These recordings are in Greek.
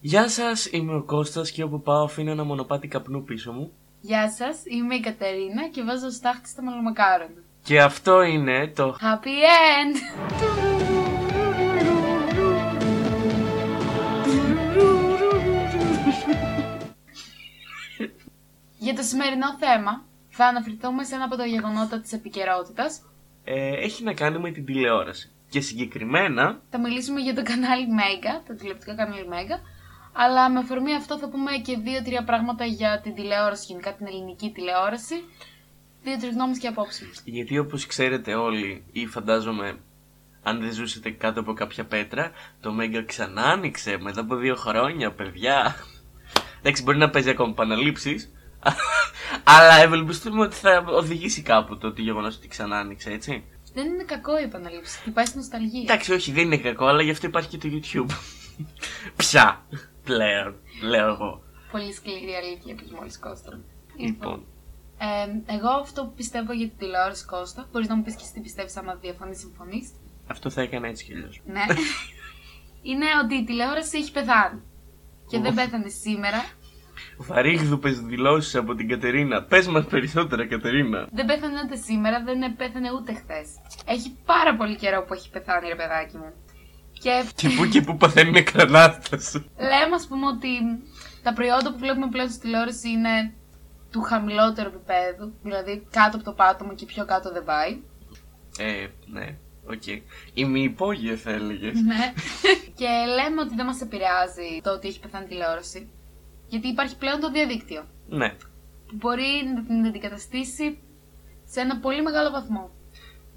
Γεια σας, είμαι ο Κώστας και όπου πάω αφήνω ένα μονοπάτι καπνού πίσω μου. Γεια σας, είμαι η Κατερίνα και βάζω στάχτη στα μαλλομακάρονα. Και αυτό είναι το Happy end! Για το σημερινό θέμα θα αναφερθούμε σε ένα από τα γεγονότα της επικαιρότητας. ε, έχει να κάνει με την τηλεόραση. Και συγκεκριμένα, Θα μιλήσουμε για το κανάλι Mega, το τηλεοπτικό κανάλι Mega, αλλά με αφορμή αυτό θα πούμε και δύο-τρία πράγματα για την τηλεόραση, γενικά την ελληνική τηλεόραση. Δύο-τρεις γνώμες και απόψεις μας. γιατί όπως ξέρετε όλοι ή φαντάζομαι αν δεν ζούσετε κάτω από κάποια πέτρα, το Μέγκα ξανά άνοιξε μετά από δύο χρόνια, παιδιά. Εντάξει, μπορεί να παίζει ακόμα επαναλήψεις, αλλά ευελπιστούμε ότι θα οδηγήσει κάπου το ότι γεγονός ότι ξανά άνοιξε, έτσι. Δεν είναι κακό η επαναλήψη, χτυπάει στην νοσταλγία. Εντάξει, όχι, δεν είναι κακό, αλλά γι' αυτό υπάρχει και το YouTube. Πια, πλέον, λέω εγώ. Πολύ σκληρή αλήθεια που μόλις Κώστα. Λοιπόν, Ε, εγώ αυτό που πιστεύω για την τηλεόραση Κώστα, μπορείς να μου πεις και εσύ τι πιστεύεις, άμα διαφωνείς, συμφωνείς. αυτό θα έκανα έτσι κι αλλιώς. Ναι. είναι ότι η τηλεόραση έχει πεθάνει. Και δεν πέθανε σήμερα. Βαρύγδουπες δηλώσεις από την Κατερίνα. Πες μας περισσότερα, Κατερίνα. Δεν πέθανε ούτε σήμερα, δεν πέθανε ούτε χθες. Έχει πάρα πολύ καιρό που έχει πεθάνει, ρε παιδάκι μου. Και Και πού και πού παθαίνει νεκρανάσταση. λέμε, ας πούμε, ότι τα προϊόντα που βλέπουμε πλέον στη τηλεόραση είναι του χαμηλότερου επίπεδου. Δηλαδή κάτω από το πάτωμα και πιο κάτω δεν πάει. Ε, ναι, οκ. Ημιυπόγειο θα έλεγες. Ναι. και λέμε ότι δεν μας επηρεάζει το ότι έχει πεθάνει η τηλεόραση. Γιατί υπάρχει πλέον το διαδίκτυο. Ναι. Που μπορεί να την αντικαταστήσει σε ένα πολύ μεγάλο βαθμό.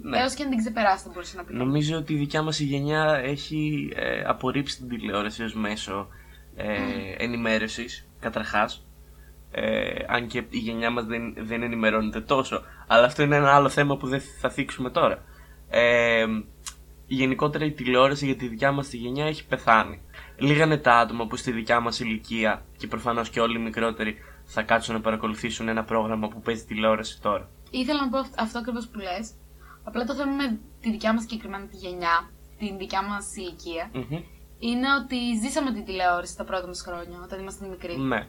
Ναι. Έως και να την ξεπεράσει, θα μπορούσε να πει. Νομίζω ότι η δικιά μας η γενιά έχει ε, απορρίψει την τηλεόραση ως μέσο ε, ενημέρωσης, καταρχάς. Ε, αν και η γενιά μας δεν, δεν ενημερώνεται τόσο. Αλλά αυτό είναι ένα άλλο θέμα που δεν θα θίξουμε τώρα. Ε, γενικότερα η τηλεόραση για τη δικιά μας τη γενιά έχει πεθάνει. Λίγα είναι τα άτομα που στη δικιά μας ηλικία και προφανώς και όλοι οι μικρότεροι θα κάτσουν να παρακολουθήσουν ένα πρόγραμμα που παίζει τηλεόραση τώρα. Ήθελα να πω αυ- αυτό ακριβώς που λες. Απλά το θέμα με τη δικιά μας συγκεκριμένα τη γενιά, την δικιά μας ηλικία, Μμμ. είναι ότι ζήσαμε την τηλεόραση τα πρώτα μας χρόνια, όταν ήμασταν μικροί. Ναι.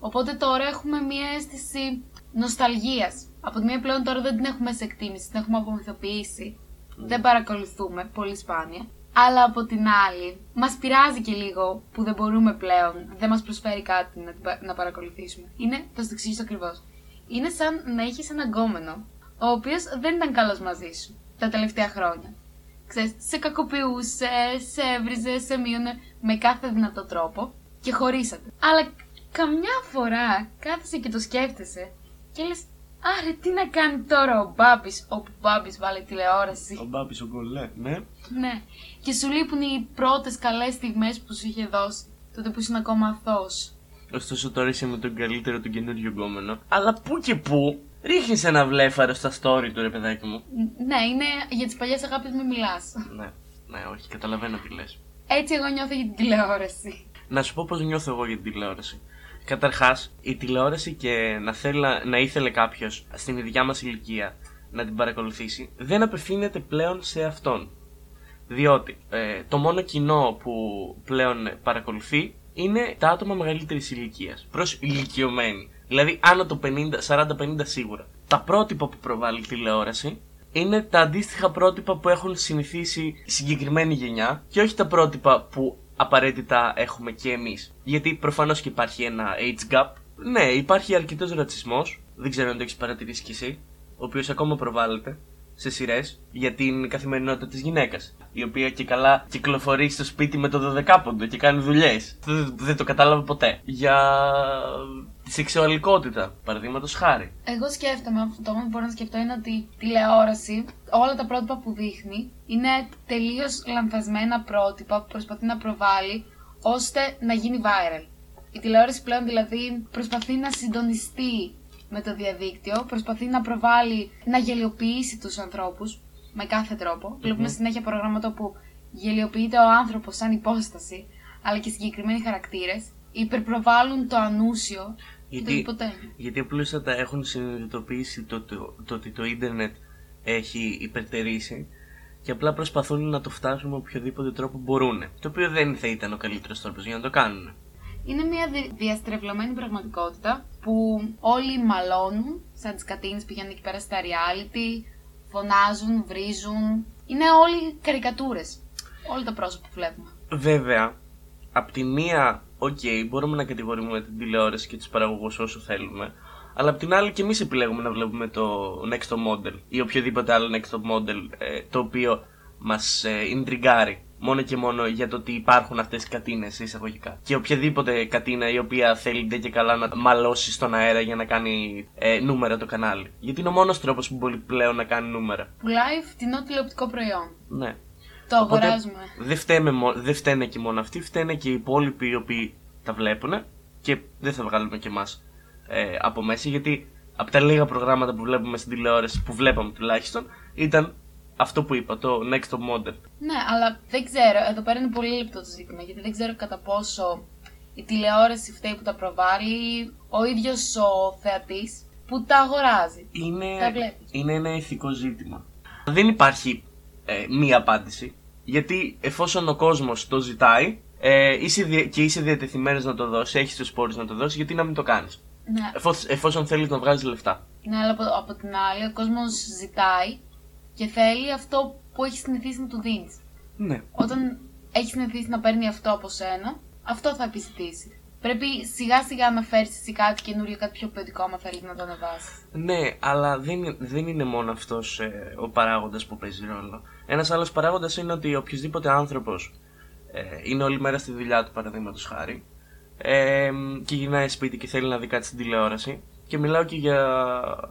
Οπότε τώρα έχουμε μια αίσθηση νοσταλγίας. Από τη μία πλέον τώρα δεν την έχουμε σε εκτίμηση, την έχουμε απομυθοποιήσει. Δεν παρακολουθούμε, πολύ σπάνια. Αλλά από την άλλη, μας πειράζει και λίγο που δεν μπορούμε πλέον, δεν μας προσφέρει κάτι να, την πα- να παρακολουθήσουμε. Είναι, θα σου το εξηγήσω ακριβώς. Είναι σαν να είχε έναν γκόμενο, ο οποίος δεν ήταν καλός μαζί σου τα τελευταία χρόνια. Ξέρεις, σε κακοποιούσε, σε έβριζε, σε μείωνε με κάθε δυνατό τρόπο και χωρίσατε. Αλλά καμιά φορά κάθεσαι και το σκέφτεσαι και λες Άρε τι να κάνει τώρα ο Μπάμπης όπου ο Μπάμπης βάλε τηλεόραση. Ο Μπάμπης ο Γκολέ, ναι. Ναι. Και σου λείπουν οι πρώτες καλές στιγμές που σου είχε δώσει. Τότε που ήσουν ακόμα αθώος. Ωστόσο τώρα είσαι με τον καλύτερο του καινούριο γκόμενο. Αλλά πού και πού ρίχνεις ένα βλέφαρο στα story του ρε παιδάκι μου. Ν- Ναι, είναι για τις παλιές αγάπες μην μιλάς. Ναι, ναι, όχι, καταλαβαίνω τι λες. Έτσι εγώ νιώθω για την τηλεόραση. Να σου πω πώς νιώθω εγώ για την τηλεόραση. Καταρχάς, η τηλεόραση και να, θέλει, να ήθελε κάποιος στην ίδια μας ηλικία να την παρακολουθήσει, δεν απευθύνεται πλέον σε αυτόν. Διότι ε, το μόνο κοινό που πλέον παρακολουθεί είναι τα άτομα μεγαλύτερης ηλικίας. Προς ηλικιωμένοι. Δηλαδή άνω το 50, 40-50 σίγουρα. Τα πρότυπα που προβάλλει η τηλεόραση είναι τα αντίστοιχα πρότυπα που έχουν συνηθίσει η συγκεκριμένη γενιά και όχι τα πρότυπα που απαραίτητα έχουμε και εμείς. Γιατί προφανώς και υπάρχει ένα age gap. Ναι, υπάρχει αρκετός ρατσισμός. Δεν ξέρω αν το έχεις παρατηρήσει κι εσύ. Ο οποίος ακόμα προβάλλεται σε σειρές για την καθημερινότητα της γυναίκας. Η οποία και καλά κυκλοφορεί στο σπίτι με το 12ποντο και κάνει δουλειές. Δεν, δεν το κατάλαβα ποτέ. Για τη σεξουαλικότητα, παραδείγματος χάρη. Εγώ σκέφτομαι, αυτό το μόνο που μπορώ να σκεφτώ είναι ότι η τηλεόραση, όλα τα πρότυπα που δείχνει, είναι τελείως λανθασμένα πρότυπα που προσπαθεί να προβάλλει ώστε να γίνει viral. Η τηλεόραση πλέον δηλαδή προσπαθεί να συντονιστεί με το διαδίκτυο, προσπαθεί να προβάλλει, να γελιοποιήσει τους ανθρώπους με κάθε τρόπο. Βλέπουμε συνέχεια προγράμματα που γελιοποιείται ο άνθρωπος σαν υπόσταση, αλλά και συγκεκριμένοι χαρακτήρες. Υπερπροβάλλουν το ανούσιο και το Γιατί, υποτέλειο. γιατί απλούστατα έχουν συνειδητοποιήσει το, το, το ότι το ίντερνετ έχει υπερτερήσει και απλά προσπαθούν να το φτάσουν με οποιοδήποτε τρόπο μπορούν. Το οποίο δεν θα ήταν ο καλύτερος τρόπος για να το κάνουν. Είναι μια δι- διαστρεβλωμένη πραγματικότητα που όλοι μαλώνουν, σαν τις κατίνες πηγαίνουν εκεί πέρα στα reality, φωνάζουν, βρίζουν. Είναι όλοι καρικατούρες. Όλα τα πρόσωπα που βλέπουμε. Βέβαια, απ' τη μία, οκ, μπορούμε να κατηγορούμε την τηλεόραση και τους παραγωγούς όσο θέλουμε. Αλλά απ' την άλλη και εμείς επιλέγουμε να βλέπουμε το Next Top Model ή οποιοδήποτε άλλο Next Top Model ε, το οποίο μας ε, ιντριγκάρει. Μόνο και μόνο για το ότι υπάρχουν αυτές οι κατίνες εισαγωγικά. Και οποιαδήποτε κατίνα η οποία θέλει ντε και καλά να μαλώσει στον αέρα για να κάνει ε, νούμερα το κανάλι. Γιατί είναι ο μόνος τρόπος που μπορεί πλέον να κάνει νούμερα. Πουλάει φτηνό τηλεοπτικό προϊόν. Ναι. Το Οπότε, αγοράζουμε. Δεν, φταίμε, μο- δεν φταίνε και μόνο αυτοί, φταίνε και οι υπόλοιποι οι οποίοι τα βλέπουν και δεν θα βγάλουμε και εμάς ε, από μέσα γιατί από τα λίγα προγράμματα που βλέπουμε στην τηλεόραση, που βλέπαμε τουλάχιστον, ήταν αυτό που είπα, το Next Top Model. Ναι, αλλά δεν ξέρω. Εδώ πέρα είναι πολύ λεπτό το ζήτημα. Γιατί δεν ξέρω κατά πόσο η τηλεόραση φταίει που τα προβάλλει, ο ίδιος ο θεατής που τα αγοράζει. Είναι, Τα βλέπεις. είναι ένα ηθικό ζήτημα. Δεν υπάρχει ε, μία απάντηση, γιατί εφόσον ο κόσμος το ζητάει ε, είσαι δια- και είσαι διατεθειμένος να το δώσει, έχεις τους πόρους να το δώσεις, γιατί να μην το κάνεις; Ναι, Εφόσον, εφόσον θέλεις να βγάλεις λεφτά. ναι αλλά από, από την άλλη ο κόσμος ζητάει και θέλει αυτό που έχει συνηθίσει να του δίνεις. Ναι. Όταν έχει συνηθίσει να παίρνει αυτό από σένα, αυτό θα επιζητήσει. Πρέπει σιγά σιγά να φέρεις εσύ κάτι καινούριο, κάτι πιο ποιοτικό, άμα θέλεις να το ανεβάσεις. Ναι, αλλά δεν, είναι- δεν είναι μόνο αυτός ε, ο παράγοντας που παίζει ρόλο. Ένας άλλος παράγοντας είναι ότι οποιοδήποτε άνθρωπος ε, είναι όλη μέρα στη δουλειά του, παραδείγματος χάρη, ε, και γυρνάει σπίτι και θέλει να δει κάτι στην τηλεόραση. Και μιλάω και για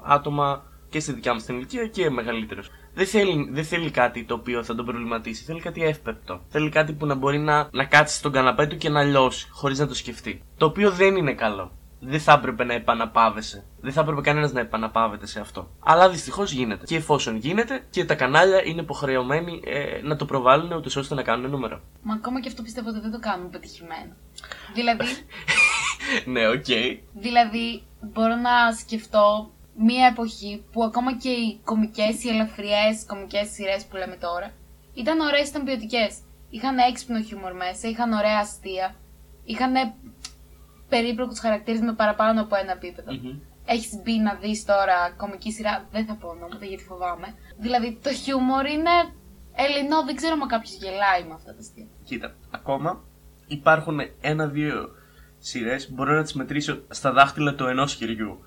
άτομα και στη δικιά μα την ηλικία και μεγαλύτερου. Δεν θέλει, δεν θέλει κάτι το οποίο θα τον προβληματίσει. Θέλει κάτι εύπεπτο. Θέλει κάτι που να μπορεί να, να κάτσει στον καναπέ του και να λιώσει, χωρίς να το σκεφτεί. Το οποίο δεν είναι καλό. Δεν θα έπρεπε να επαναπάβεσαι. Δεν θα έπρεπε κανένας να επαναπάβεται σε αυτό. Αλλά δυστυχώς γίνεται. Και εφόσον γίνεται, και τα κανάλια είναι υποχρεωμένοι ε, να το προβάλλουν ούτως ώστε να κάνουν νούμερο. Μα ακόμα και αυτό πιστεύω ότι δεν το κάνουμε πετυχημένο. δηλαδή, ναι, οκ. δηλαδή, μπορώ να σκεφτώ μία εποχή που ακόμα και οι κομικές, οι ελαφριές κομικές σειρές που λέμε τώρα, ήταν ωραίες, ήταν ποιοτικές. Είχαν έξυπνο χιούμορ μέσα, είχαν ωραία αστεία, είχαν περίπλοκους χαρακτήρες με παραπάνω από ένα επίπεδο. Μμμ. Έχεις μπει να δεις τώρα κομική σειρά, δεν θα πω ονόματα γιατί φοβάμαι. Δηλαδή το χιούμορ είναι ελληνό, δεν ξέρω μα κάποιος γελάει με αυτά τα αστεία. Κοίτα, ακόμα υπάρχουν ένα-δύο σειρές, μπορώ να τις μετρήσω στα δάχτυλα του ενός χεριού,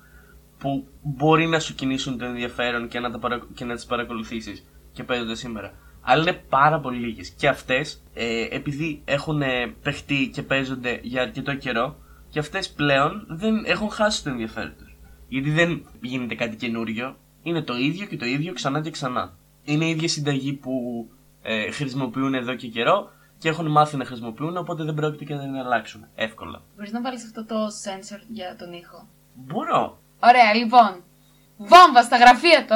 που μπορεί να σου κινήσουν το ενδιαφέρον και να, τα παρα... και να τις παρακολουθήσεις και παίζονται σήμερα. Αλλά είναι πάρα πολύ λίγες. Και αυτές, ε, επειδή έχουν ε, παιχτεί και παίζονται για αρκετό καιρό, και αυτές πλέον δεν έχουν χάσει το ενδιαφέρον τους. Γιατί δεν γίνεται κάτι καινούριο. Είναι το ίδιο και το ίδιο ξανά και ξανά. Είναι η ίδια συνταγή που ε, χρησιμοποιούν εδώ και καιρό και έχουν μάθει να χρησιμοποιούν, οπότε δεν πρόκειται και να την αλλάξουν εύκολα. Μπορείς να βάλεις αυτό το sensor για τον ήχο; Μπορώ. Ωραία, λοιπόν. Βόμβα στα γραφεία του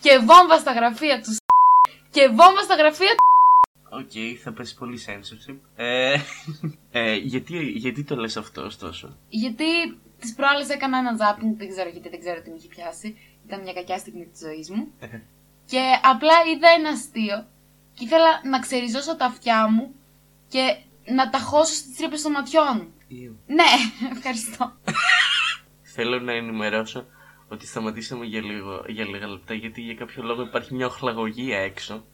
και βόμβα στα γραφεία του και βόμβα στα γραφεία του. Οκ, θα πέσει πολύ censorship. Ε, ε, γιατί, γιατί το λες αυτό ωστόσο; Γιατί τις προάλλες έκανα ένα zapping, δεν ξέρω γιατί, δεν ξέρω τι με είχε πιάσει. Ήταν μια κακιά στιγμή της ζωής μου. Και απλά είδα ένα αστείο και ήθελα να ξεριζώσω τα αυτιά μου και να τα χώσω στις τρύπες των ματιών μου. Ναι, ευχαριστώ. Θέλω να ενημερώσω ότι σταματήσαμε για, λίγο, για λίγα λεπτά γιατί για κάποιο λόγο υπάρχει μια οχλαγωγία έξω.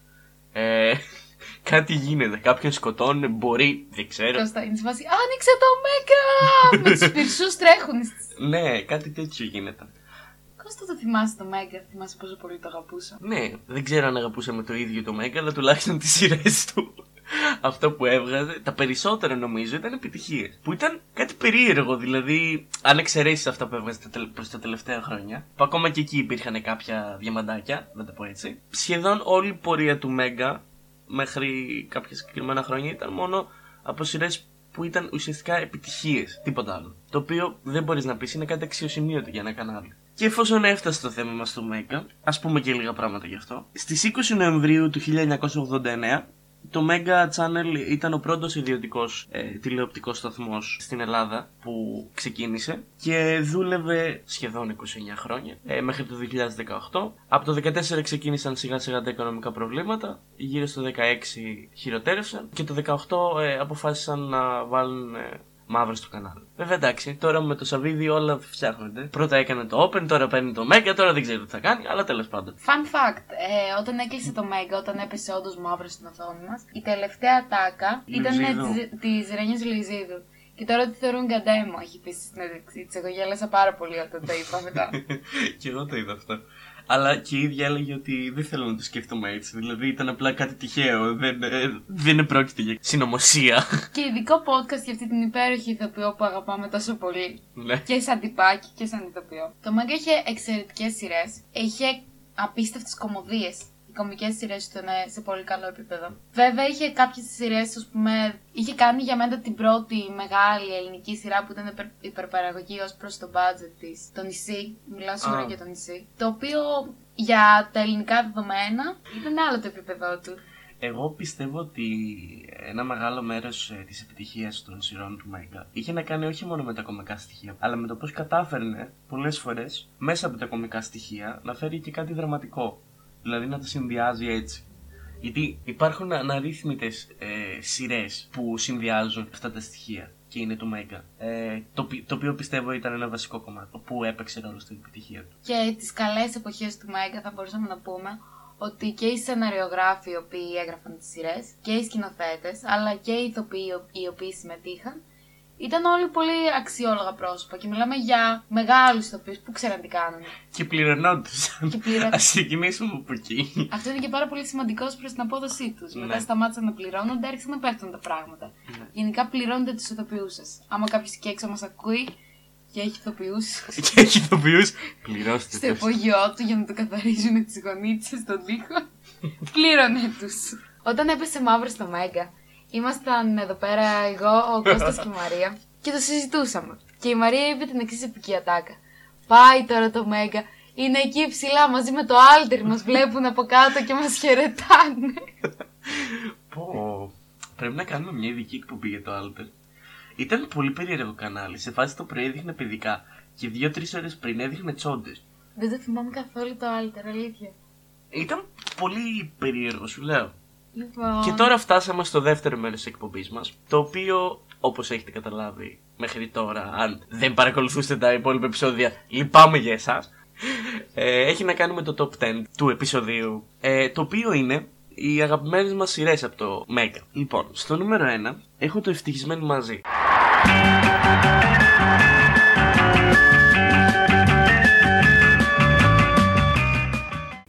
Ε, κάτι γίνεται, κάποιον σκοτώνουν, μπορεί, δεν ξέρω. Κώστα, είναι σε φάση, Άνοιξε το Μέγκα! Με τους πυρσούς τρέχουν. Ναι, κάτι τέτοιο γίνεται. Κώστα το θυμάσαι το Μέγκα, θυμάσαι πόσο πολύ το αγαπούσα. Ναι, δεν ξέρω αν αγαπούσαμε το ίδιο το Μέγκα, αλλά τουλάχιστον τις σειρές του. Αυτό που έβγαζε, τα περισσότερα νομίζω ήταν επιτυχίες. Που ήταν κάτι περίεργο, δηλαδή, αν εξαιρέσεις αυτά που έβγαζε προς τα τελευταία χρόνια, που ακόμα και εκεί υπήρχαν κάποια διαμαντάκια, να το πω έτσι. Σχεδόν όλη η πορεία του Μέγκα μέχρι κάποια συγκεκριμένα χρόνια ήταν μόνο από σειρές που ήταν ουσιαστικά επιτυχίες, τίποτα άλλο. Το οποίο δεν μπορείς να πεις είναι κάτι αξιοσημείωτο για ένα κανάλι. Και εφόσον έφτασε το θέμα μας στο Μέγκα, ας πούμε και λίγα πράγματα γι' αυτό. Στις 20 Νοεμβρίου του 1989, το Mega Channel ήταν ο πρώτος ιδιωτικός ε, τηλεοπτικός σταθμός στην Ελλάδα που ξεκίνησε και δούλευε σχεδόν 29 χρόνια ε, μέχρι το 2018. Από το 2014 ξεκίνησαν σιγά σιγά τα οικονομικά προβλήματα, γύρω στο 16 χειροτέρευσαν και το 2018 ε, αποφάσισαν να βάλουν ε, μαύρο στο κανάλι. Βέβαια εντάξει, τώρα με το Σαββίδι όλα φτιάχνονται. Πρώτα έκανε το Open, τώρα παίρνει το Mega, τώρα δεν ξέρω τι θα κάνει, αλλά τέλος πάντων. Fun fact, ε, όταν έκλεισε το Mega, όταν έπεσε όντως μαύρο στην οθόνη μας, η τελευταία τάκα ήταν Λουιζίδου. της Ρένιας Λουιζίδου. Και τώρα τη θεωρούν καντέμο, έχει πει στη συνέντευξή της. Εγώ γέλασα πάρα πολύ όταν το είπα μετά. και εγώ το είδα αυτό. Αλλά και η ίδια έλεγε ότι δεν θέλω να το σκέφτομαι έτσι. Δηλαδή ήταν απλά κάτι τυχαίο. Δεν, ε, δεν πρόκειται για συνωμοσία. και ειδικό podcast για αυτή την υπέροχη ηθοποιό που αγαπάμε τόσο πολύ. ναι. Και σαν τυπάκι και σαν ηθοποιό. Το Mega είχε εξαιρετικές σειρές. Είχε απίστευτες κομμωδίες. Οι κομικές σειρές του ήταν σε πολύ καλό επίπεδο. Βέβαια είχε κάποιες σειρές, ας πούμε. Είχε κάνει για μένα την πρώτη μεγάλη ελληνική σειρά που ήταν υπερ, υπερπαραγωγή ως προς το budget της. Το νησί. Μιλάω σίγουρα Α. για το νησί. Το οποίο για τα ελληνικά δεδομένα ήταν άλλο το επίπεδό του. Εγώ πιστεύω ότι ένα μεγάλο μέρος της επιτυχίας των σειρών του Μέγκα είχε να κάνει όχι μόνο με τα κομικά στοιχεία, αλλά με το πώς κατάφερνε πολλές φορές μέσα από τα κομικά στοιχεία να φέρει και κάτι δραματικό. Δηλαδή να τα συνδυάζει έτσι. Γιατί υπάρχουν αναρρύθμιτες ε, σειρές που συνδυάζουν αυτά τα στοιχεία και είναι το Μέγκα. Ε, το, ποι- το οποίο πιστεύω ήταν ένα βασικό κομμάτι που έπαιξε ρόλο στην επιτυχία του. Και τις καλές εποχές του Μέγκα θα μπορούσαμε να πούμε ότι και οι σεναριογράφοι οι οποίοι έγραφαν τις σειρές και οι σκηνοθέτες αλλά και οι ηθοποιοί οι οποίοι συμμετείχαν ήταν όλοι πολύ αξιόλογα πρόσωπα και μιλάμε για μεγάλους ηθοποιούς που ξέραν τι κάνουν. Και πληρωνόντουσαν. Και πληρω- Α ξεκινήσουμε από εκεί. Αυτό είναι και πάρα πολύ σημαντικός προς την απόδοσή τους. Μετά Ναι. σταμάτησαν να πληρώνονται, άρχισαν να πέφτουν τα πράγματα. Ναι. Γενικά πληρώνετε τους ηθοποιούς σας. Άμα κάποιος εκεί έξω μας ακούει και έχει ηθοποιούς και έχει ηθοποιούς. Πληρώστε στο τους. υπόγειό του για να του καθαρίζουν τις γονίτσε στον τοίχο. Πλήρωνε τους. Όταν έπεσε μαύρος στο Μέγκα, ήμασταν εδώ πέρα εγώ, ο Κώστας και η Μαρία και το συζητούσαμε. Και η Μαρία είπε την εξής επική ατάκα. Πάει τώρα το Μέγκα, είναι εκεί ψηλά μαζί με το Άλτερ, μας βλέπουν από κάτω και μας χαιρετάνε. Πω. Πρέπει να κάνουμε μια ειδική εκπομπή για το Alter. Ήταν πολύ περίεργο κανάλι. Σε φάση το πρωί έδειχνε παιδικά και δύο-τρεις ώρες πριν έδειχνε τσόντες. Δεν το θυμάμαι καθόλου το Άλτερ, αλήθεια. Ήταν πολύ περίεργο, σου λέω. Λοιπόν, Και τώρα φτάσαμε στο δεύτερο μέρος της εκπομπής μας. Το οποίο, όπως έχετε καταλάβει μέχρι τώρα, αν δεν παρακολουθούσατε τα υπόλοιπα επεισόδια, λυπάμαι για εσάς. Ε, έχει να κάνει με το top 10 του επεισοδίου. Ε, το οποίο είναι οι αγαπημένες μας σειρές από το Mega. Λοιπόν, στο νούμερο 1 έχω το ευτυχισμένοι μαζί.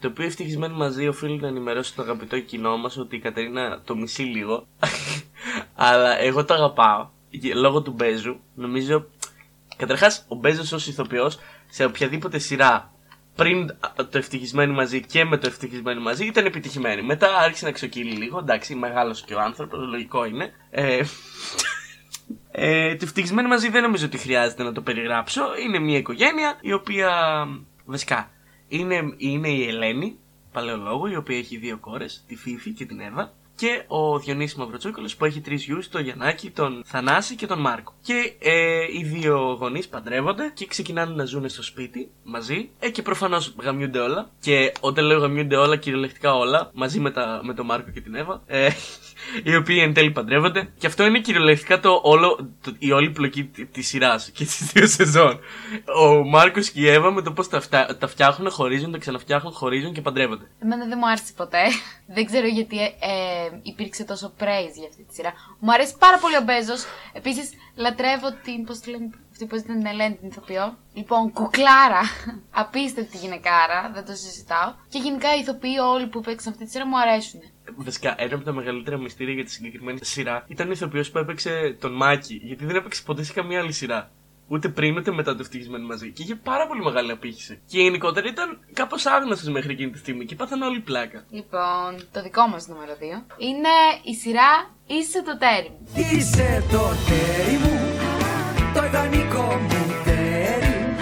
Το οποίο ευτυχισμένοι μαζί οφείλει να ενημερώσει το αγαπητό κοινό μας ότι η Κατερίνα το μισεί λίγο. Αλλά εγώ το αγαπάω. και Λόγω του Μπέζου. Νομίζω. Καταρχάς, ο Μπέζος ως ηθοποιός σε οποιαδήποτε σειρά πριν το ευτυχισμένοι μαζί και με το ευτυχισμένοι μαζί ήταν επιτυχημένη. Μετά άρχισε να ξοκύλει λίγο. Εντάξει, μεγάλος και ο άνθρωπος, λογικό είναι. Ε, ε, το ευτυχισμένοι μαζί δεν νομίζω ότι χρειάζεται να το περιγράψω. Είναι μια οικογένεια η οποία. Βασικά, είναι, είναι η Ελένη, παλαιολόγο, η οποία έχει δύο κόρες, τη Φίφη και την Εύα. Και ο Διονύσης Μαυροτσούκολος που έχει τρεις γιους, τον Γιαννάκη, τον Θανάση και τον Μάρκο. Και ε, οι δύο γονείς παντρεύονται και ξεκινάνε να ζουν στο σπίτι μαζί. Ε, και προφανώς γαμιούνται όλα. Και όταν λέω γαμιούνται όλα, κυριολεκτικά όλα, μαζί με, τα, με τον Μάρκο και την Εύα. Ε, οι οποίοι εν τέλει παντρεύονται. Και αυτό είναι κυριολεκτικά το όλο, το, η όλη πλοκή τη σειράς και τι δύο σεζόν. Ο Μάρκος και η Εύα με το πώς τα, φτιά, τα φτιάχνουν, χωρίζουν, τα ξαναφτιάχνουν, χωρίζουν και παντρεύονται. Εμένα δεν μου άρεσε ποτέ. δεν ξέρω γιατί ε, ε, υπήρξε τόσο praise για αυτή τη σειρά. Μου αρέσει πάρα πολύ ο Μπέζος. Επίσης, λατρεύω την. Πώς τη λένε αυτή που ήταν την Ελένη, την ηθοποιό. Λοιπόν, κουκλάρα. Απίστευτη γυναικάρα, δεν το συζητάω. Και γενικά οι ηθοποιοί όλοι που παίξαν αυτή τη σειρά μου αρέσουν. Βασικά, ένα από τα μεγαλύτερα μυστήρια για τη συγκεκριμένη σειρά ήταν ο ηθοποιός που έπαιξε τον Μάκη. Γιατί δεν έπαιξε ποτέ σε καμία άλλη σειρά. Ούτε πριν ούτε μετά το ευτυχισμένο μαζί. Και είχε πάρα πολύ μεγάλη απήχηση. Και γενικότερα ήταν κάπως άγνωστος μέχρι εκείνη τη στιγμή και πάθαν όλη πλάκα. Λοιπόν, το δικό μας νούμερο 2 είναι η σειρά Είσαι το τέρι μου. Είσαι το τέρι μου, το ιδανικό μου τέρι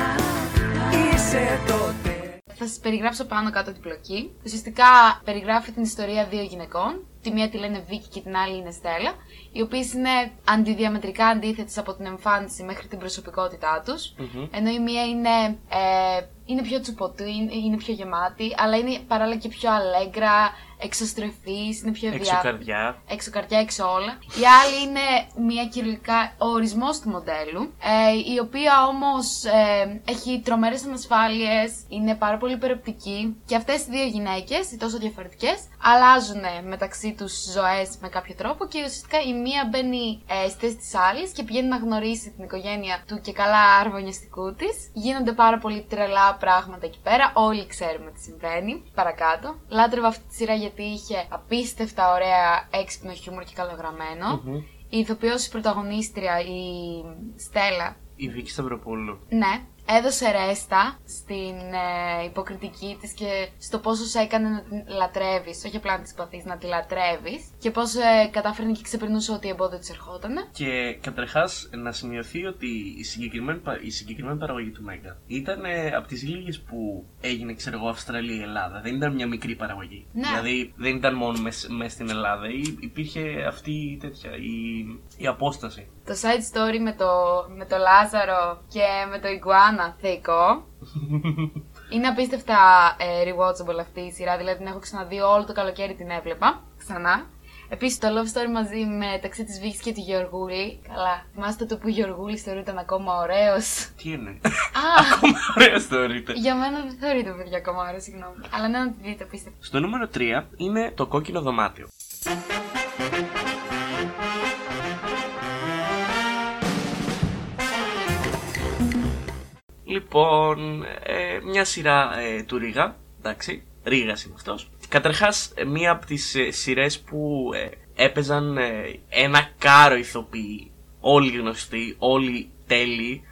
Είσαι το τέρι Θα σας περιγράψω πάνω κάτω την πλοκή. Ουσιαστικά περιγράφει την ιστορία δύο γυναικών τη μία τη λένε Βίκη και την άλλη είναι Στέλλα, οι οποίες είναι αντιδιαμετρικά αντίθετες από την εμφάνιση μέχρι την προσωπικότητά τους. Ενώ η μία είναι, ε, είναι πιο τσουποτού, είναι, είναι πιο γεμάτη, αλλά είναι παράλληλα και πιο αλέγκρα, εξωστρεφής, είναι πιο Έξω ευδιάθετη. καρδιά. Έξω καρδιά, έξω όλα. Η άλλη είναι μια κυριολεκτικά ο ορισμός του μοντέλου, ε, η οποία όμως ε, έχει τρομερές ανασφάλειες, είναι πάρα πολύ υπεροπτική και αυτές οι δύο γυναίκες, οι τόσο διαφορετικές, αλλάζουν μεταξύ τους ζωές με κάποιο τρόπο και ουσιαστικά η μία μπαίνει ε, στη θέση της άλλης και πηγαίνει να γνωρίσει την οικογένεια του και καλά αρβωνιαστικού της. Γίνονται πάρα πολύ τρελά πράγματα εκεί πέρα. Όλοι ξέρουμε τι συμβαίνει. Παρακάτω. Λάτρευα αυτή τη σειρά γιατί είχε απίστευτα ωραία έξυπνο χιούμορ και καλογραμμένο. Η ηθοποιός η πρωταγωνίστρια, η Στέλλα, Η Βίκη Σταυροπούλου. ναι, έδωσε ρέστα στην ε, υποκριτική της και στο πόσο σε έκανε να την λατρεύεις, όχι απλά να της συμπαθείς, να τη λατρεύεις και πώς ε, κατάφερνε και ξεπερνούσε ό,τι εμπόδιο της ερχότανε. Και καταρχάς να σημειωθεί ότι η συγκεκριμένη, πα- η συγκεκριμένη παραγωγή του Μέγκα ήταν από τις λίγες που έγινε, ξέρω εγώ, Αυστραλία-Ελλάδα. Δεν ήταν μια μικρή παραγωγή. Ναι. Δηλαδή δεν ήταν μόνο μέσα στην Ελλάδα. Ή- Υπήρχε αυτή η τέτοια, η, η απόσταση. Το side story με το, με το Λάζαρο και με το Ιγκουάνα θεϊκό. Είναι απίστευτα ε, rewatchable αυτή η σειρά, δηλαδή την έχω ξαναδεί όλο το καλοκαίρι την έβλεπα ξανά. Επίσης το love story μαζί μεταξύ της Βίκης και του Γεωργούλη. Καλά, θυμάστε το που ο Γεωργούλη θεωρείται ακόμα ωραίος; Τι είναι; Α, Ακόμα ωραία θεωρείται. για μένα δεν θεωρείται παιδιά ακόμα ωραίος, συγγνώμη. Αλλά ναι, να τη δείτε, απίστευτα. Στο νούμερο 3 είναι το κόκκινο δωμάτιο. Λοιπόν, ε, μια σειρά ε, του Ρίγα, εντάξει, Ρίγας είναι αυτός. Καταρχάς, ε, μία από τις ε, σειρές που ε, έπαιζαν ε, ένα κάρο ηθοποιοί, όλοι γνωστοί, όλοι τέλειοι,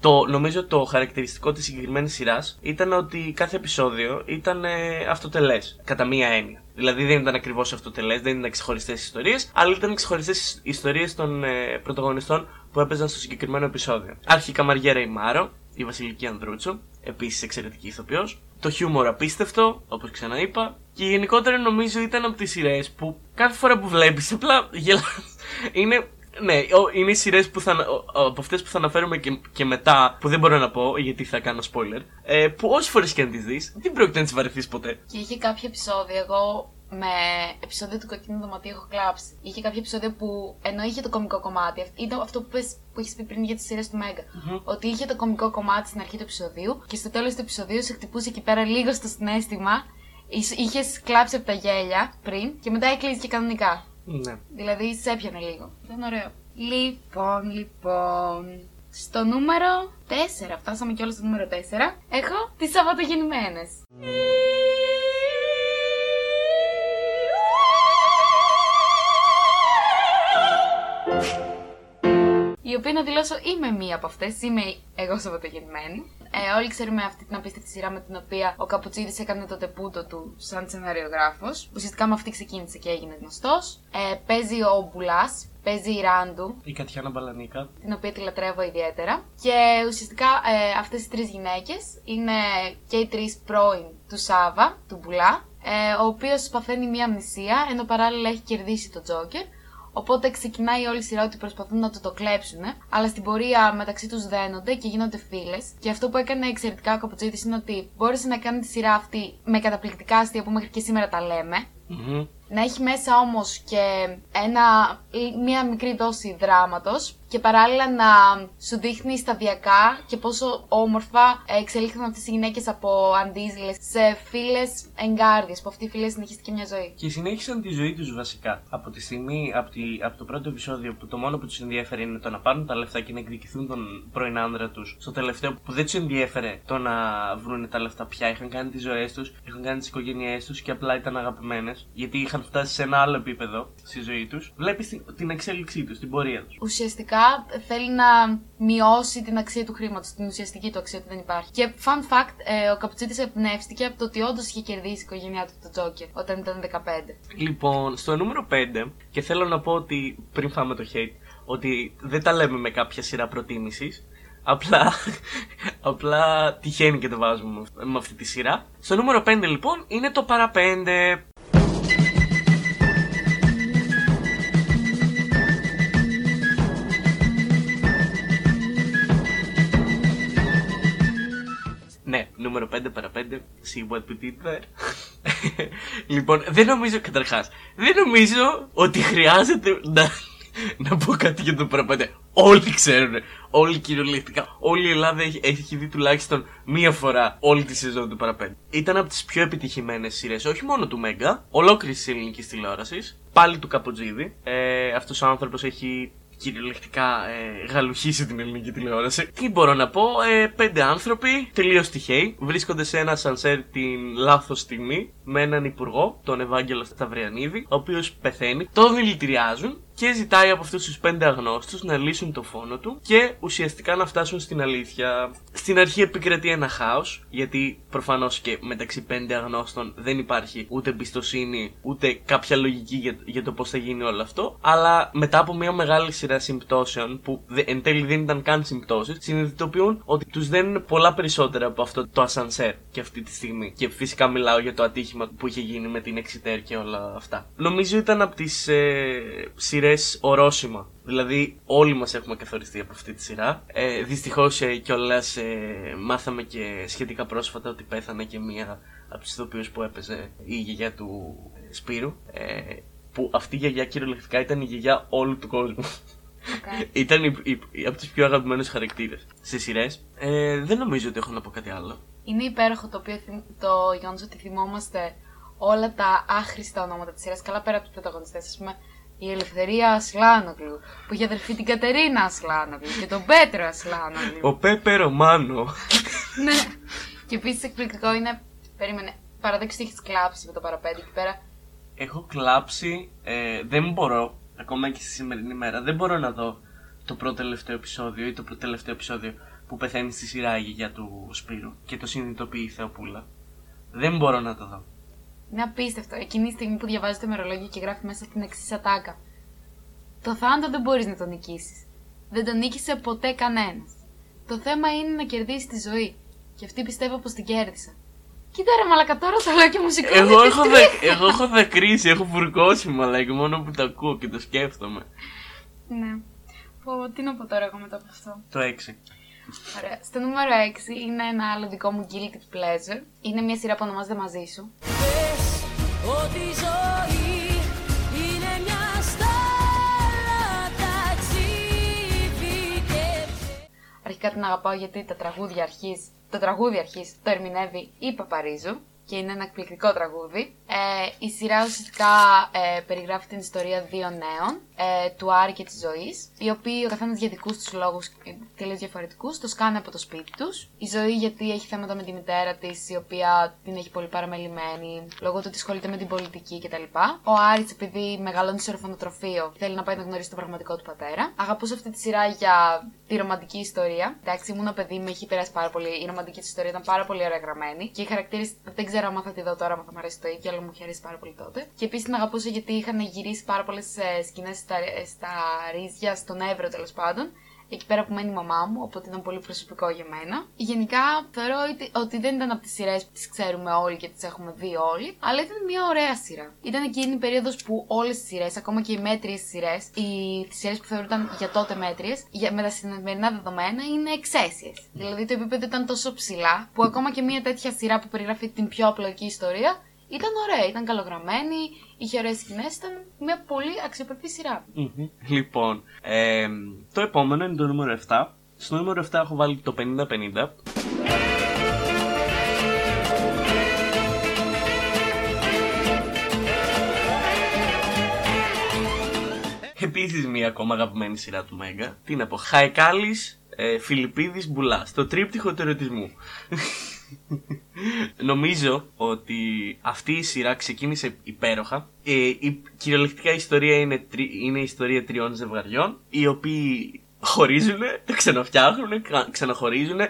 το, νομίζω το χαρακτηριστικό της συγκεκριμένης σειράς ήταν ότι κάθε επεισόδιο ήταν ε, αυτοτελές, κατά μία έννοια. Δηλαδή δεν ήταν ακριβώς αυτοτελές, δεν ήταν ξεχωριστές ιστορίες, αλλά ήταν ξεχωριστές ιστορίες των ε, πρωταγωνιστών που έπαιζαν στο συγκεκριμένο επεισόδιο. Αρχικά Μαριέρα η Μάρο, η Βασιλική Ανδρούτσο, επίσης εξαιρετική ηθοποιός. Το χιούμορ απίστευτο, όπως ξαναείπα. Και γενικότερα νομίζω ήταν από τις σειρές που κάθε φορά που βλέπεις απλά γελάς. Είναι ναι, ο- είναι οι σειρές που θα, ανα- ο- από αυτές που θα αναφέρουμε και, και μετά, που δεν μπορώ να πω γιατί θα κάνω spoiler, ε, που όσες φορές και αν τις δεις, δεν πρόκειται να τις βαρεθείς ποτέ. Και είχε κάποια επεισόδια, εγώ με επεισόδιο του κοκκίνου δωματίου έχω κλάψει. Είχε κάποια επεισόδια που ενώ είχε το κομικό κομμάτι, αυ- ήταν αυτό που, πες, που έχεις πει πριν για τις σειρές του μεγκα Ότι είχε το κομικό κομμάτι στην αρχή του επεισοδίου και στο τέλος του επεισοδίου σε χτυπούσε εκεί πέρα λίγο στο συνέστημα. Είχες κλάψει από τα γέλια πριν και μετά έκλεισες και κανονικά. Ναι. Δηλαδή σε έπιανε λίγο. Ήταν ωραίο. Λοιπόν, λοιπόν. Στο νούμερο 4, φτάσαμε κιόλας στο νούμερο 4, έχω τις Σαββατογεννημένες. Η οποία να δηλώσω είμαι μία από αυτές, είμαι εγώ Σαββατογεννημένη. Ε, όλοι ξέρουμε αυτή την απίστευτη σειρά με την οποία ο Καπουτσίδη έκανε το τεπούτο του σαν σεναριογράφος. Ουσιαστικά με αυτή ξεκίνησε και έγινε γνωστός. Ε, παίζει ο Μπουλάς, παίζει η Ράντου, Η Κατιάνα Μπαλανίκα. την οποία τη λατρεύω ιδιαίτερα. Και ουσιαστικά ε, αυτές οι τρεις γυναίκες είναι και οι τρεις πρώην του Σάβα, του Μπουλά, ε, ο οποίος παθαίνει μία αμνησία, ενώ παράλληλα έχει κερδίσει το Τζόκερ. Οπότε ξεκινάει όλη η σειρά ότι προσπαθούν να του το κλέψουν, αλλά στην πορεία μεταξύ τους δένονται και γίνονται φίλες. Και αυτό που έκανε εξαιρετικά ο Καπουτσίδη είναι ότι μπόρεσε να κάνει τη σειρά αυτή με καταπληκτικά αστεία που μέχρι και σήμερα τα λέμε. Μμμ. Να έχει μέσα όμως και ένα, ή μία μικρή δόση δράματος και παράλληλα να σου δείχνει σταδιακά και πόσο όμορφα εξελίχθηκαν αυτές οι γυναίκες από αντίζηλες σε φίλες εγκάρδιες, που αυτή η φίλη συνεχίστηκε μια ζωή. Και συνέχισαν τη ζωή τους βασικά. Από τη στιγμή, από, τη, από το πρώτο επεισόδιο που το μόνο που τους ενδιαφέρει είναι το να πάρουν τα λεφτά και να εκδικηθούν τον πρώην άνδρα τους, στο τελευταίο που δεν τους ενδιέφερε το να βρουν τα λεφτά πια. Είχαν κάνει τις ζωές τους, είχαν κάνει τις οικογένειές τους και απλά ήταν αγαπημένες. Γιατί είχαν φτάσει σε ένα άλλο επίπεδο στη ζωή τους. Βλέπεις την, την εξέλιξή τους, την πορεία τους. Ουσιαστικά θέλει να μειώσει την αξία του χρήματος, την ουσιαστική του αξία ότι δεν υπάρχει. Και fun fact, ε, ο Καπουτσίτης εμπνεύστηκε από το ότι όντως είχε κερδίσει η οικογένειά του το Τζόκερ όταν ήταν 15. Λοιπόν, στο νούμερο 5, και θέλω να πω ότι πριν φάμε το hate, ότι δεν τα λέμε με κάποια σειρά προτίμησης. Απλά, απλά τυχαίνει και το βάζουμε με- με αυτή τη σειρά. Στο νούμερο 5 λοιπόν είναι το παραπέντε. Νούμερο 5 παρα 5. See what we did there. λοιπόν, δεν νομίζω, καταρχάς, δεν νομίζω ότι χρειάζεται να, να πω κάτι για το παραπέντε. Όλοι ξέρουν. Όλοι κυριολεκτικά. Όλη η Ελλάδα έχει, έχει δει τουλάχιστον μία φορά όλη τη σεζόν του παραπέντε. Ήταν από τις πιο επιτυχημένες σειρές, όχι μόνο του Μέγκα, ολόκληρης της ελληνικής τηλεόρασης. Πάλι του Καποτζίδη. Ε, Αυτός ο άνθρωπος έχει κυριολεκτικά ε, γαλουχίσει την ελληνική τηλεόραση. Τι μπορώ να πω, ε, πέντε άνθρωποι, τελείως τυχαίοι, βρίσκονται σε ένα σανσέρ την λάθος στιγμή με έναν υπουργό, τον Ευάγγελο Σταυριανίδη, ο οποίος πεθαίνει, τον δηλητηριάζουν και ζητάει από αυτούς τους πέντε αγνώστους να λύσουν το φόνο του και ουσιαστικά να φτάσουν στην αλήθεια. Στην αρχή επικρατεί ένα χάος, γιατί προφανώς και μεταξύ πέντε αγνώστων δεν υπάρχει ούτε εμπιστοσύνη ούτε κάποια λογική για, για το πώς θα γίνει όλο αυτό. Αλλά μετά από μια μεγάλη σειρά συμπτώσεων, που δε, εν τέλει δεν ήταν καν συμπτώσεις, συνειδητοποιούν ότι τους δίνουν πολλά περισσότερα από αυτό το ασανσέρ και αυτή τη στιγμή. Και φυσικά μιλάω για το ατύχημα που είχε γίνει με την Εξιτέρ και όλα αυτά. Νομίζω ήταν από τις ε, σειρές ορόσημα. Δηλαδή, όλοι μας έχουμε καθοριστεί από αυτή τη σειρά. Ε, Δυστυχώς ε, κιόλας ε, μάθαμε και σχετικά πρόσφατα ότι πέθανε και μία από του ηθοποιούς που έπαιζε η γιαγιά του ε, Σπύρου. Ε, που αυτή η γιαγιά κυριολεκτικά ήταν η γιαγιά όλου του κόσμου. Okay. ήταν η, η, η- από τους πιο αγαπημένους χαρακτήρες σε σειρές. Ε, δεν νομίζω ότι έχω να πω κάτι άλλο. Είναι υπέροχο το, οποίο, θυμ- το γεγονό ότι θυμόμαστε όλα τα άχρηστα ονόματα της σειράς. Καλά πέρα από τους πρωταγωνιστές, ας πούμε. Η Ελευθερία Ασλάνογλου, που είχε αδερφή την Κατερίνα Ασλάνογλου και τον Πέτρο Ασλάνογλου. Ο Πέπε Ρωμάνο. ναι. Και επίσης εκπληκτικό είναι. Περίμενε. Παραδέξου ότι έχεις κλάψει με το παραπέντε εκεί πέρα. Έχω κλάψει, ε, δεν μπορώ, ακόμα και στη σημερινή μέρα, δεν μπορώ να δω το πρώτο τελευταίο επεισόδιο ή το πρώτο τελευταίο επεισόδιο που πεθαίνει στη σειρά η γιαγιά του Σπύρου και το συνειδητοποιεί η Θεοπούλα. Δεν μπορώ να το δω. Είναι απίστευτο. Εκείνη τη στιγμή που διαβάζεις το ημερολόγιο και γράφεις μέσα την εξής ατάκα. Το θάνατο δεν μπορείς να τον νικήσεις. Δεν τον νίκησε ποτέ κανένας. Το θέμα είναι να κερδίσεις τη ζωή. Και αυτή πιστεύω πως την κέρδισα. Κοίτα ρε μαλακα τώρα το λέω και μουσικό. Εγώ έχω, δε, εγώ έχω δακρύσει, έχω φουρκώσει μαλάκι μόνο που το ακούω και το σκέφτομαι. Ναι. Πω, τι να πω τώρα εγώ μετά από αυτό. Το 6. Ωραία. Στο νούμερο 6 είναι ένα άλλο δικό μου guilty pleasure. Είναι μια σειρά που ονομάζεται Μαζί σου. Πες ότι η ζωή είναι μια στάλα ταξίδι και Αρχικά την αγαπάω γιατί τα τραγούδια αρχής, το τραγούδι αρχής το ερμηνεύει η Παπαρίζου και είναι ένα εκπληκτικό τραγούδι. Ε, η σειρά ουσιαστικά ε, περιγράφει την ιστορία δύο νέων, ε, του Άρη και της Ζωής, οι οποίοι ο καθένας για δικούς τους λόγους ε, τελείως διαφορετικούς το σκάνε από το σπίτι τους. Η Ζωή γιατί έχει θέματα με τη μητέρα της, η οποία την έχει πολύ παραμελημένη, λόγω του ότι ασχολείται με την πολιτική κτλ. Ο Άρης επειδή μεγαλώνει σε ορφανοτροφείο, θέλει να πάει να γνωρίσει τον πραγματικό του πατέρα. Αγαπούσα αυτή τη σειρά για τη ρομαντική ιστορία. Εντάξει, ήμουν παιδί, με έχει περάσει πάρα πολύ. Η ρομαντική της ιστορία ήταν πάρα πολύ ωραία γραμμένη. Και οι χαρακτήρες δεν ξέρω αν θα τη δω τώρα, αν θα μου αρέσει το ίδιο, αλλά μου είχε αρέσει πάρα πολύ τότε. Και επίσης την αγαπούσα γιατί είχαν γυρίσει πάρα πολλές σκηνές στα, ε, στα ρίζια, στον Εύρο τέλος πάντων. Εκεί πέρα που μένει η μαμά μου, οπότε ήταν πολύ προσωπικό για μένα. Γενικά θεωρώ ότι, ότι δεν ήταν από τις σειρές που τις ξέρουμε όλοι και τις έχουμε δει όλοι, αλλά ήταν μια ωραία σειρά. Ήταν εκείνη η περίοδος που όλες τις σειρές, ακόμα και οι μέτριες σειρές, οι σειρές που θεωρούνταν για τότε μέτριες, με τα σημερινά δεδομένα είναι εξαίσιες. Δηλαδή το επίπεδο ήταν τόσο ψηλά, που ακόμα και μια τέτοια σειρά που περιγράφει την πιο απλοϊκή ιστορία ήταν ωραία, ήταν καλογραμμένη, είχε ωραίες σκηνές, ήταν μια πολύ αξιοπρεπή σειρά. Μμμ. Λοιπόν, ε, το επόμενο είναι το νούμερο 7. Στο νούμερο 7 έχω βάλει το 50-50. Επίσης μία ακόμα αγαπημένη σειρά του Μέγκα. Τι να πω, Χαϊκάλης, ε, Φιλιππίδης, Μπουλάς. Το τρίπτυχο του ερωτισμού. Νομίζω ότι αυτή η σειρά ξεκίνησε υπέροχα. Ε, η κυριολεκτικά η ιστορία είναι, τρι- είναι η ιστορία τριών ζευγαριών, οι οποίοι χωρίζουν, τα ξαναφτιάχνουν, ξαναχωρίζουν.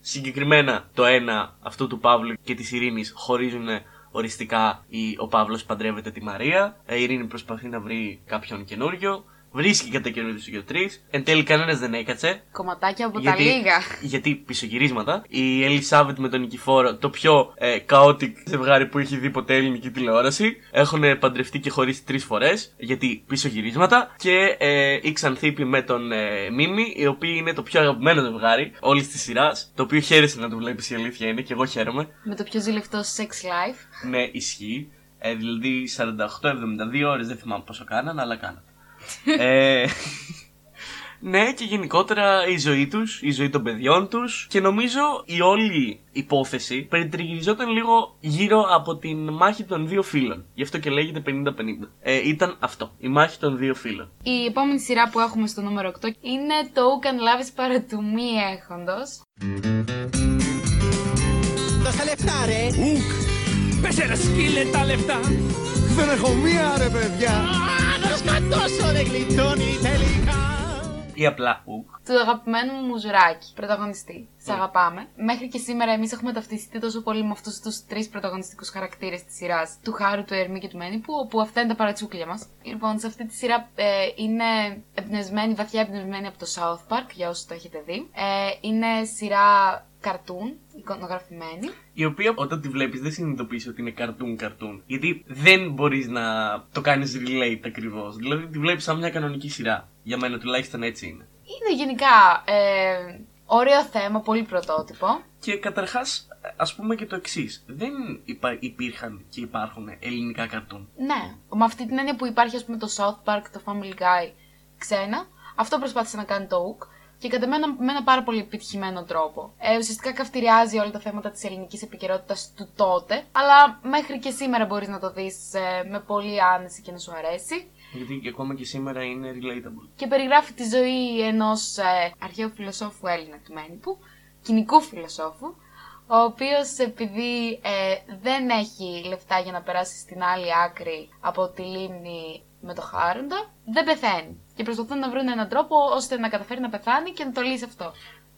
Συγκεκριμένα το ένα, αυτό του Παύλου και της Ειρήνης, χωρίζουν οριστικά. Η, ο Παύλος παντρεύεται τη Μαρία, ε, η Ειρήνη προσπαθεί να βρει κάποιον καινούριο. Βρίσκει κατά καιρού του και τρει. Εν τέλει κανένας δεν έκατσε. Κομματάκια από Γιατί, τα λίγα. γιατί πισωγυρίσματα. Η Ελισάβετ με τον Νικηφόρο, το πιο ε, chaotic ζευγάρι που έχει δει ποτέ ελληνική τηλεόραση. Έχουν παντρευτεί και χωρίσει τρεις φορές. Γιατί πισωγυρίσματα. Και ε, η Ξανθήπη με τον ε, Μίμη, οι οποίοι είναι το πιο αγαπημένο ζευγάρι όλης της σειράς. Το οποίο χαίρεσαι να το βλέπεις, η αλήθεια είναι, και εγώ χαίρομαι. Με το πιο ζηλευτό sex life. Ναι, ισχύει. Ε, δηλαδή 48-72 ώρες δεν θυμάμαι πόσο κάναν, αλλά κάναν. Ε, ναι, και γενικότερα η ζωή τους, η ζωή των παιδιών τους και νομίζω η όλη υπόθεση περιτριγυριζόταν λίγο γύρω από την μάχη των δύο φίλων. Γι' αυτό και λέγεται 50-50. Ε, ήταν αυτό, η μάχη των δύο φίλων. Η επόμενη σειρά που έχουμε στο νούμερο 8 είναι το Who Can Love is παρά του μη έχοντος. Δώστε λεφτά ρε Ουκ, πέσε ρε σκύλε τα λεφτά. Δεν έχω μία ρε παιδιά. Α, να σκατώσω δεν γλιτώνει τελικά Ή απλά ουκ. Του αγαπημένου μου Μουζουράκη, πρωταγωνιστή. Σε αγαπάμε. Μέχρι και σήμερα εμείς έχουμε ταυτιστεί τόσο πολύ με αυτούς τους τρεις πρωταγωνιστικούς χαρακτήρες της σειράς. Του Χάρου, του Ερμή και του Μένιπου, όπου αυτά είναι τα παρατσούκλια μας. Λοιπόν, σε αυτή τη σειρά ε, είναι εμπνευσμένη, βαθιά εμπνευσμένη από το South Park, για όσους το έχετε δει. Ε, είναι σειρά καρτούν, εικονογραφημένη. Η οποία όταν τη βλέπεις δεν συνειδητοποιείς ότι είναι καρτούν καρτούν. Γιατί δεν μπορείς να το κάνεις relate ακριβώς. Δηλαδή τη βλέπεις σαν μια κανονική σειρά. Για μένα τουλάχιστον έτσι είναι. Είναι γενικά ε, ωραίο θέμα, πολύ πρωτότυπο. Και καταρχάς, ας πούμε και το εξής. Δεν υπά- υπήρχαν και υπάρχουν ελληνικά καρτούν. Ναι, με αυτή την έννοια που υπάρχει ας πούμε το South Park, το Family Guy ξένα, αυτό προσπάθησε να κάνει το Hook και κατά μένα με ένα πάρα πολύ επιτυχημένο τρόπο. Ε, ουσιαστικά καυτηριάζει όλα τα θέματα της ελληνικής επικαιρότητας του τότε, αλλά μέχρι και σήμερα μπορείς να το δεις ε, με πολύ άνεση και να σου αρέσει. Γιατί και ακόμα και σήμερα είναι relatable. Και περιγράφει τη ζωή ενός ε, αρχαίου φιλοσόφου Έλληνα του Μένιπου, κοινικού φιλοσόφου, ο οποίος επειδή ε, δεν έχει λεφτά για να περάσει στην άλλη άκρη από τη λίμνη με το Χάροντα, δεν πεθαίνει. Και προσπαθούν να βρουν έναν τρόπο ώστε να καταφέρει να πεθάνει και να το λύσει αυτό.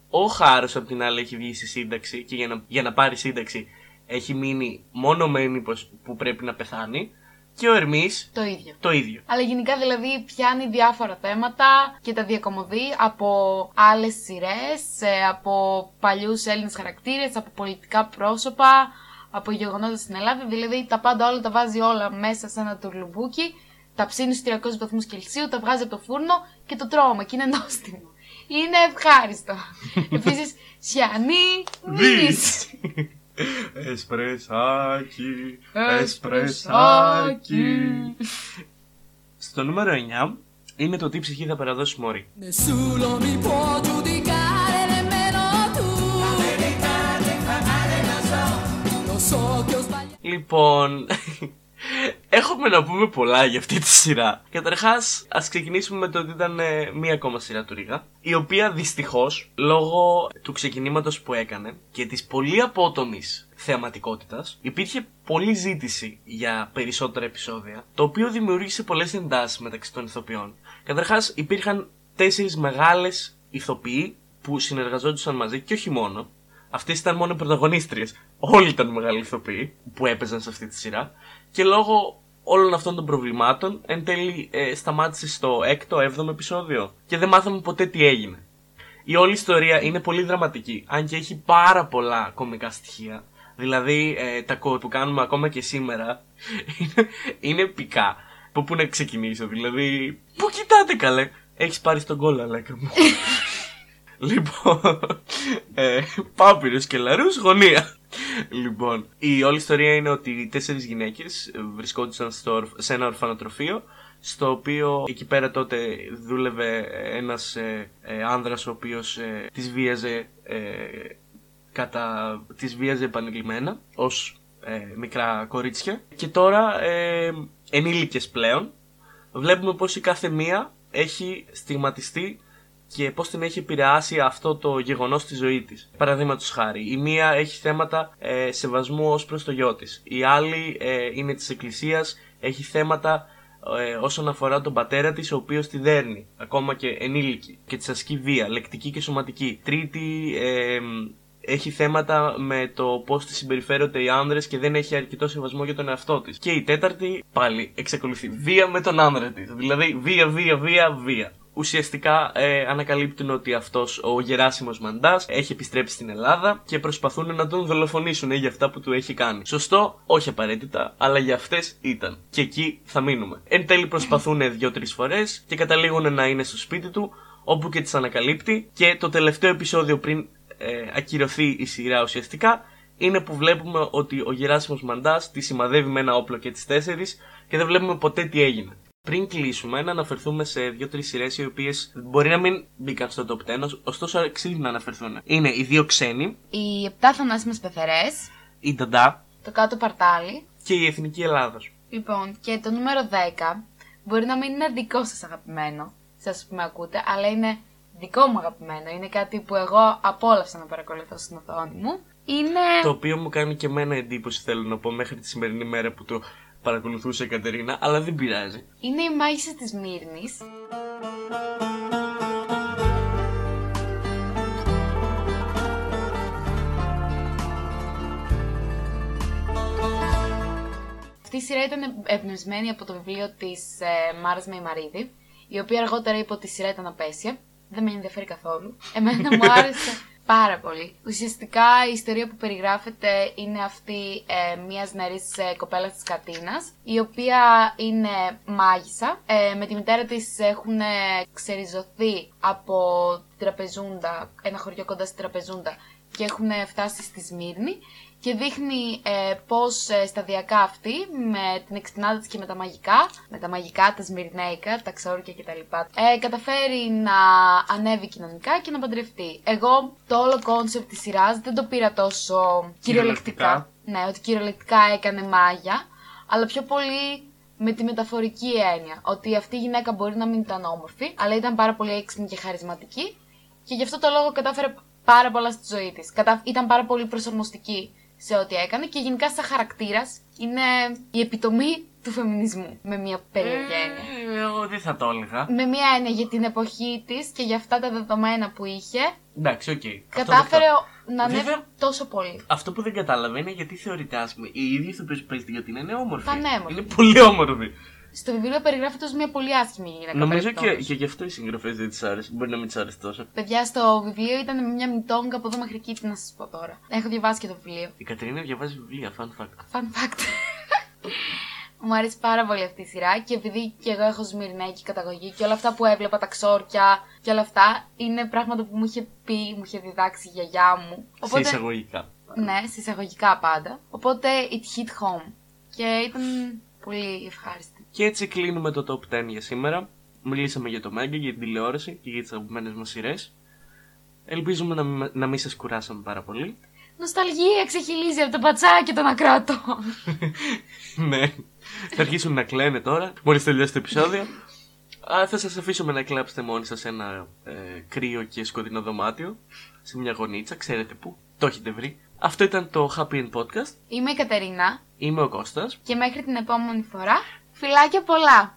Ο Χάρος απ' την άλλη έχει βγει στη σύνταξη και για να, για να πάρει σύνταξη έχει μείνει μόνο με έμνυπος που πρέπει να πεθάνει. Και ο Ερμής Το ίδιο. το ίδιο. Αλλά γενικά δηλαδή πιάνει διάφορα θέματα και τα διακομωδεί από άλλες σειρές, ε, από παλιούς Έλληνες χαρακτήρες, από πολιτικά πρόσωπα, από γεγονότα στην Ελλάδα. Δηλαδή τα πάντα όλα τα βάζει όλα μέσα σε ένα τουρλουμπούκι, τα ψήνεις στους 300 βαθμούς Κελσίου, τα βγάζεις από το φούρνο και το τρώμε και είναι νόστιμο. Είναι ευχάριστο. Επίσης, σιανί, δις. Εσπρεσάκι, Εσπρεσάκι. Στο νούμερο 9 είναι το τι ψυχή θα παραδώσει μόρι. Nessuno mi può giudicare nemmeno tu. Lo so che ho sbagliato. Λοιπόν, έχουμε να πούμε πολλά για αυτή τη σειρά. Καταρχάς, ας ξεκινήσουμε με το ότι ήταν ε, μία ακόμα σειρά του Ρίγα. Η οποία δυστυχώς, λόγω του ξεκινήματος που έκανε και της πολύ απότομης θεαματικότητας, υπήρχε πολλή ζήτηση για περισσότερα επεισόδια. Το οποίο δημιούργησε πολλές εντάσεις μεταξύ των ηθοποιών. Καταρχάς, υπήρχαν τέσσερις μεγάλες ηθοποιοί που συνεργαζόντουσαν μαζί και όχι μόνο. Αυτές ήταν μόνο οι πρωταγωνίστριες. Όλοι ήταν μεγάλοι ηθοποιοί που έπαιζαν σε αυτή τη σειρά. Και λόγω όλων αυτών των προβλημάτων, εν τέλει ε, σταμάτησε στο 6ο, 7ο επεισόδιο. Και δεν μάθαμε ποτέ τι έγινε. Η όλη ιστορία είναι πολύ δραματική, αν και έχει πάρα πολλά κομικά στοιχεία. Δηλαδή, ε, τα quote που κάνουμε ακόμα και σήμερα είναι, είναι επικά. Από πού να ξεκινήσω, δηλαδή. Πού κοιτάτε καλέ! Έχεις πάρει στον κόλλα, λέκα μου. Λοιπόν, ε, Πάπυρος και Λαρούς, γωνία. Λοιπόν, η όλη ιστορία είναι ότι οι τέσσερις γυναίκες ε, βρισκόντουσαν στο, ορφ- σε ένα ορφανοτροφείο στο οποίο εκεί πέρα τότε δούλευε ένας ε, ε, άνδρας ο οποίος ε, τις βίαζε ε, κατά τις βίαζε επανειλημμένα ως ε, μικρά κορίτσια και τώρα ε, ενήλικες πλέον βλέπουμε πως η κάθε μία έχει στιγματιστεί και πώς την έχει επηρεάσει αυτό το γεγονός στη ζωή της. Παραδείγματος χάρη, η μία έχει θέματα ε, σεβασμού ως προς το γιο της. Η άλλη ε, είναι της εκκλησίας, έχει θέματα ε, όσον αφορά τον πατέρα της ο οποίος τη δέρνει, ακόμα και ενήλικη και της ασκεί βία, λεκτική και σωματική. Τρίτη ε, έχει θέματα με το πώς της συμπεριφέρονται οι άνδρες και δεν έχει αρκετό σεβασμό για τον εαυτό της. Και η τέταρτη πάλι εξακολουθεί. Βία με τον άνδρα της. Δηλαδή βία, βία, βία, βία. Ουσιαστικά ε, ανακαλύπτουν ότι αυτός ο Γεράσιμος Μαντάς έχει επιστρέψει στην Ελλάδα και προσπαθούν να τον δολοφονήσουν για αυτά που του έχει κάνει. Σωστό, όχι απαραίτητα, αλλά για αυτές ήταν. Και εκεί θα μείνουμε. Εν τέλει προσπαθούν δύο-τρεις φορές και καταλήγουν να είναι στο σπίτι του, όπου και τις ανακαλύπτει. Και το τελευταίο επεισόδιο πριν ε, ακυρωθεί η σειρά ουσιαστικά είναι που βλέπουμε ότι ο Γεράσιμος Μαντάς τη σημαδεύει με ένα όπλο και τις τέσσερις και δεν βλέπουμε ποτέ τι έγινε. Πριν κλείσουμε, να αναφερθούμε σε δύο-τρεις σειρές οι οποίες μπορεί να μην μπήκαν στο top 10, ωστόσο αξίζει να αναφερθούν. Είναι οι δύο ξένοι, Οι επτά θανάσιμες πεθερές, η Νταντά το κάτω παρτάλι. και η Εθνική Ελλάδα. Λοιπόν, και το νούμερο 10 μπορεί να μην είναι δικό σας αγαπημένο, σας που με ακούτε, αλλά είναι δικό μου αγαπημένο. Είναι κάτι που εγώ απόλαυσα να παρακολουθώ στην οθόνη μου. Είναι... Το οποίο μου κάνει και εμένα εντύπωση, θέλω να πω, μέχρι τη σημερινή μέρα που το παρακολουθούσε η Κατερίνα, αλλά δεν πειράζει. Είναι οι μάγισσες της Μύρνης. Αυτή η σειρά ήταν εμπνευσμένη από το βιβλίο της ε, Μάρας Μεϊμαρίδη, η οποία αργότερα είπε ότι η σειρά ήταν απέσια. Δεν με ενδιαφέρει καθόλου. Εμένα μου άρεσε πάρα πολύ. Ουσιαστικά η ιστορία που περιγράφεται είναι αυτή ε, μιας νεαρής ε, κοπέλας της Κατίνας, η οποία είναι μάγισσα. Ε, με τη μητέρα της έχουν ε, ξεριζωθεί από την Τραπεζούντα, ένα χωριό κοντά στην Τραπεζούντα και έχουν ε, φτάσει στη Σμύρνη και δείχνει ε, πώς ε, σταδιακά αυτή με την εξυπνάδα της και με τα μαγικά, με τα μαγικά, τα σμυρνέικα, τα ξόρκια κτλ. Ε, καταφέρει να ανέβει κοινωνικά και να παντρευτεί. Εγώ το όλο concept της σειράς δεν το πήρα τόσο κυριολεκτικά. Κυριολεκτικά. Ναι, ότι κυριολεκτικά έκανε μάγια, αλλά πιο πολύ με τη μεταφορική έννοια. Ότι αυτή η γυναίκα μπορεί να μην ήταν όμορφη, αλλά ήταν πάρα πολύ έξυπνη και χαρισματική και γι' αυτό το λόγο κατάφερε πάρα πολλά στη ζωή της. Κατα... Ήταν πάρα πολύ προσαρμοστική σε ό,τι έκανε και γενικά σαν χαρακτήρας είναι η επιτομή του φεμινισμού με μια περίεργη έννοια. Ε, Εγώ δεν θα το έλεγα. Με μια έννοια για την εποχή της και για αυτά τα δεδομένα που είχε, Εντάξει, οκ. Αυτό κατάφερε δεκτό. να ανέβει Βέβαια- τόσο πολύ. Αυτό που δεν κατάλαβα είναι γιατί θεωρητικά, ας πούμε, η ίδια ηθοποιός που παίζει γιατί είναι όμορφη. Πανέμορφη. Είναι πολύ όμορφη. Στο βιβλίο περιγράφεται ως μια πολύ άσχημη γυναίκα. Νομίζω και, παρεπτόντως. και γι' αυτό οι συγγραφέ δεν τη άρεσε. Μπορεί να μην τη άρεσε τόσο. Παιδιά, στο βιβλίο ήταν με μια μητόγκα από εδώ μέχρι εκεί, τι να σας πω τώρα. Έχω διαβάσει και το βιβλίο. Η Κατερίνα διαβάζει βιβλία, fun fact. Fun fact. Μου αρέσει πάρα πολύ αυτή η σειρά και επειδή και εγώ έχω σμυρνέκη καταγωγή και όλα αυτά που έβλεπα, τα ξόρκια και όλα αυτά, είναι πράγματα που μου είχε πει, μου είχε διδάξει η γιαγιά μου. Σε εισαγωγικά. Ναι, σε εισαγωγικά πάντα. Οπότε it hit home. Και ήταν πολύ ευχάριστη. Και έτσι κλείνουμε το top 10 για σήμερα. Μιλήσαμε για το Μέγκα, για την τηλεόραση και για τις αγαπημένες μας σειρές. Ελπίζουμε να, μην- να μην σας κουράσαμε πάρα πολύ. Νοσταλγία ξεχυλίζει από το πατσάκι των ακράτων. ναι. Θα αρχίσουν να κλαίνε τώρα, μόλις τελειώσει το επεισόδιο. Α, θα σας αφήσουμε να κλάψετε μόνοι σας σε ένα ε, κρύο και σκοτεινό δωμάτιο. Σε μια γωνίτσα, ξέρετε πού. Το έχετε βρει. Αυτό ήταν το Happy End Podcast. Είμαι η Κατερίνα Είμαι ο Κώστας. και μέχρι την επόμενη φορά, φιλάκια πολλά!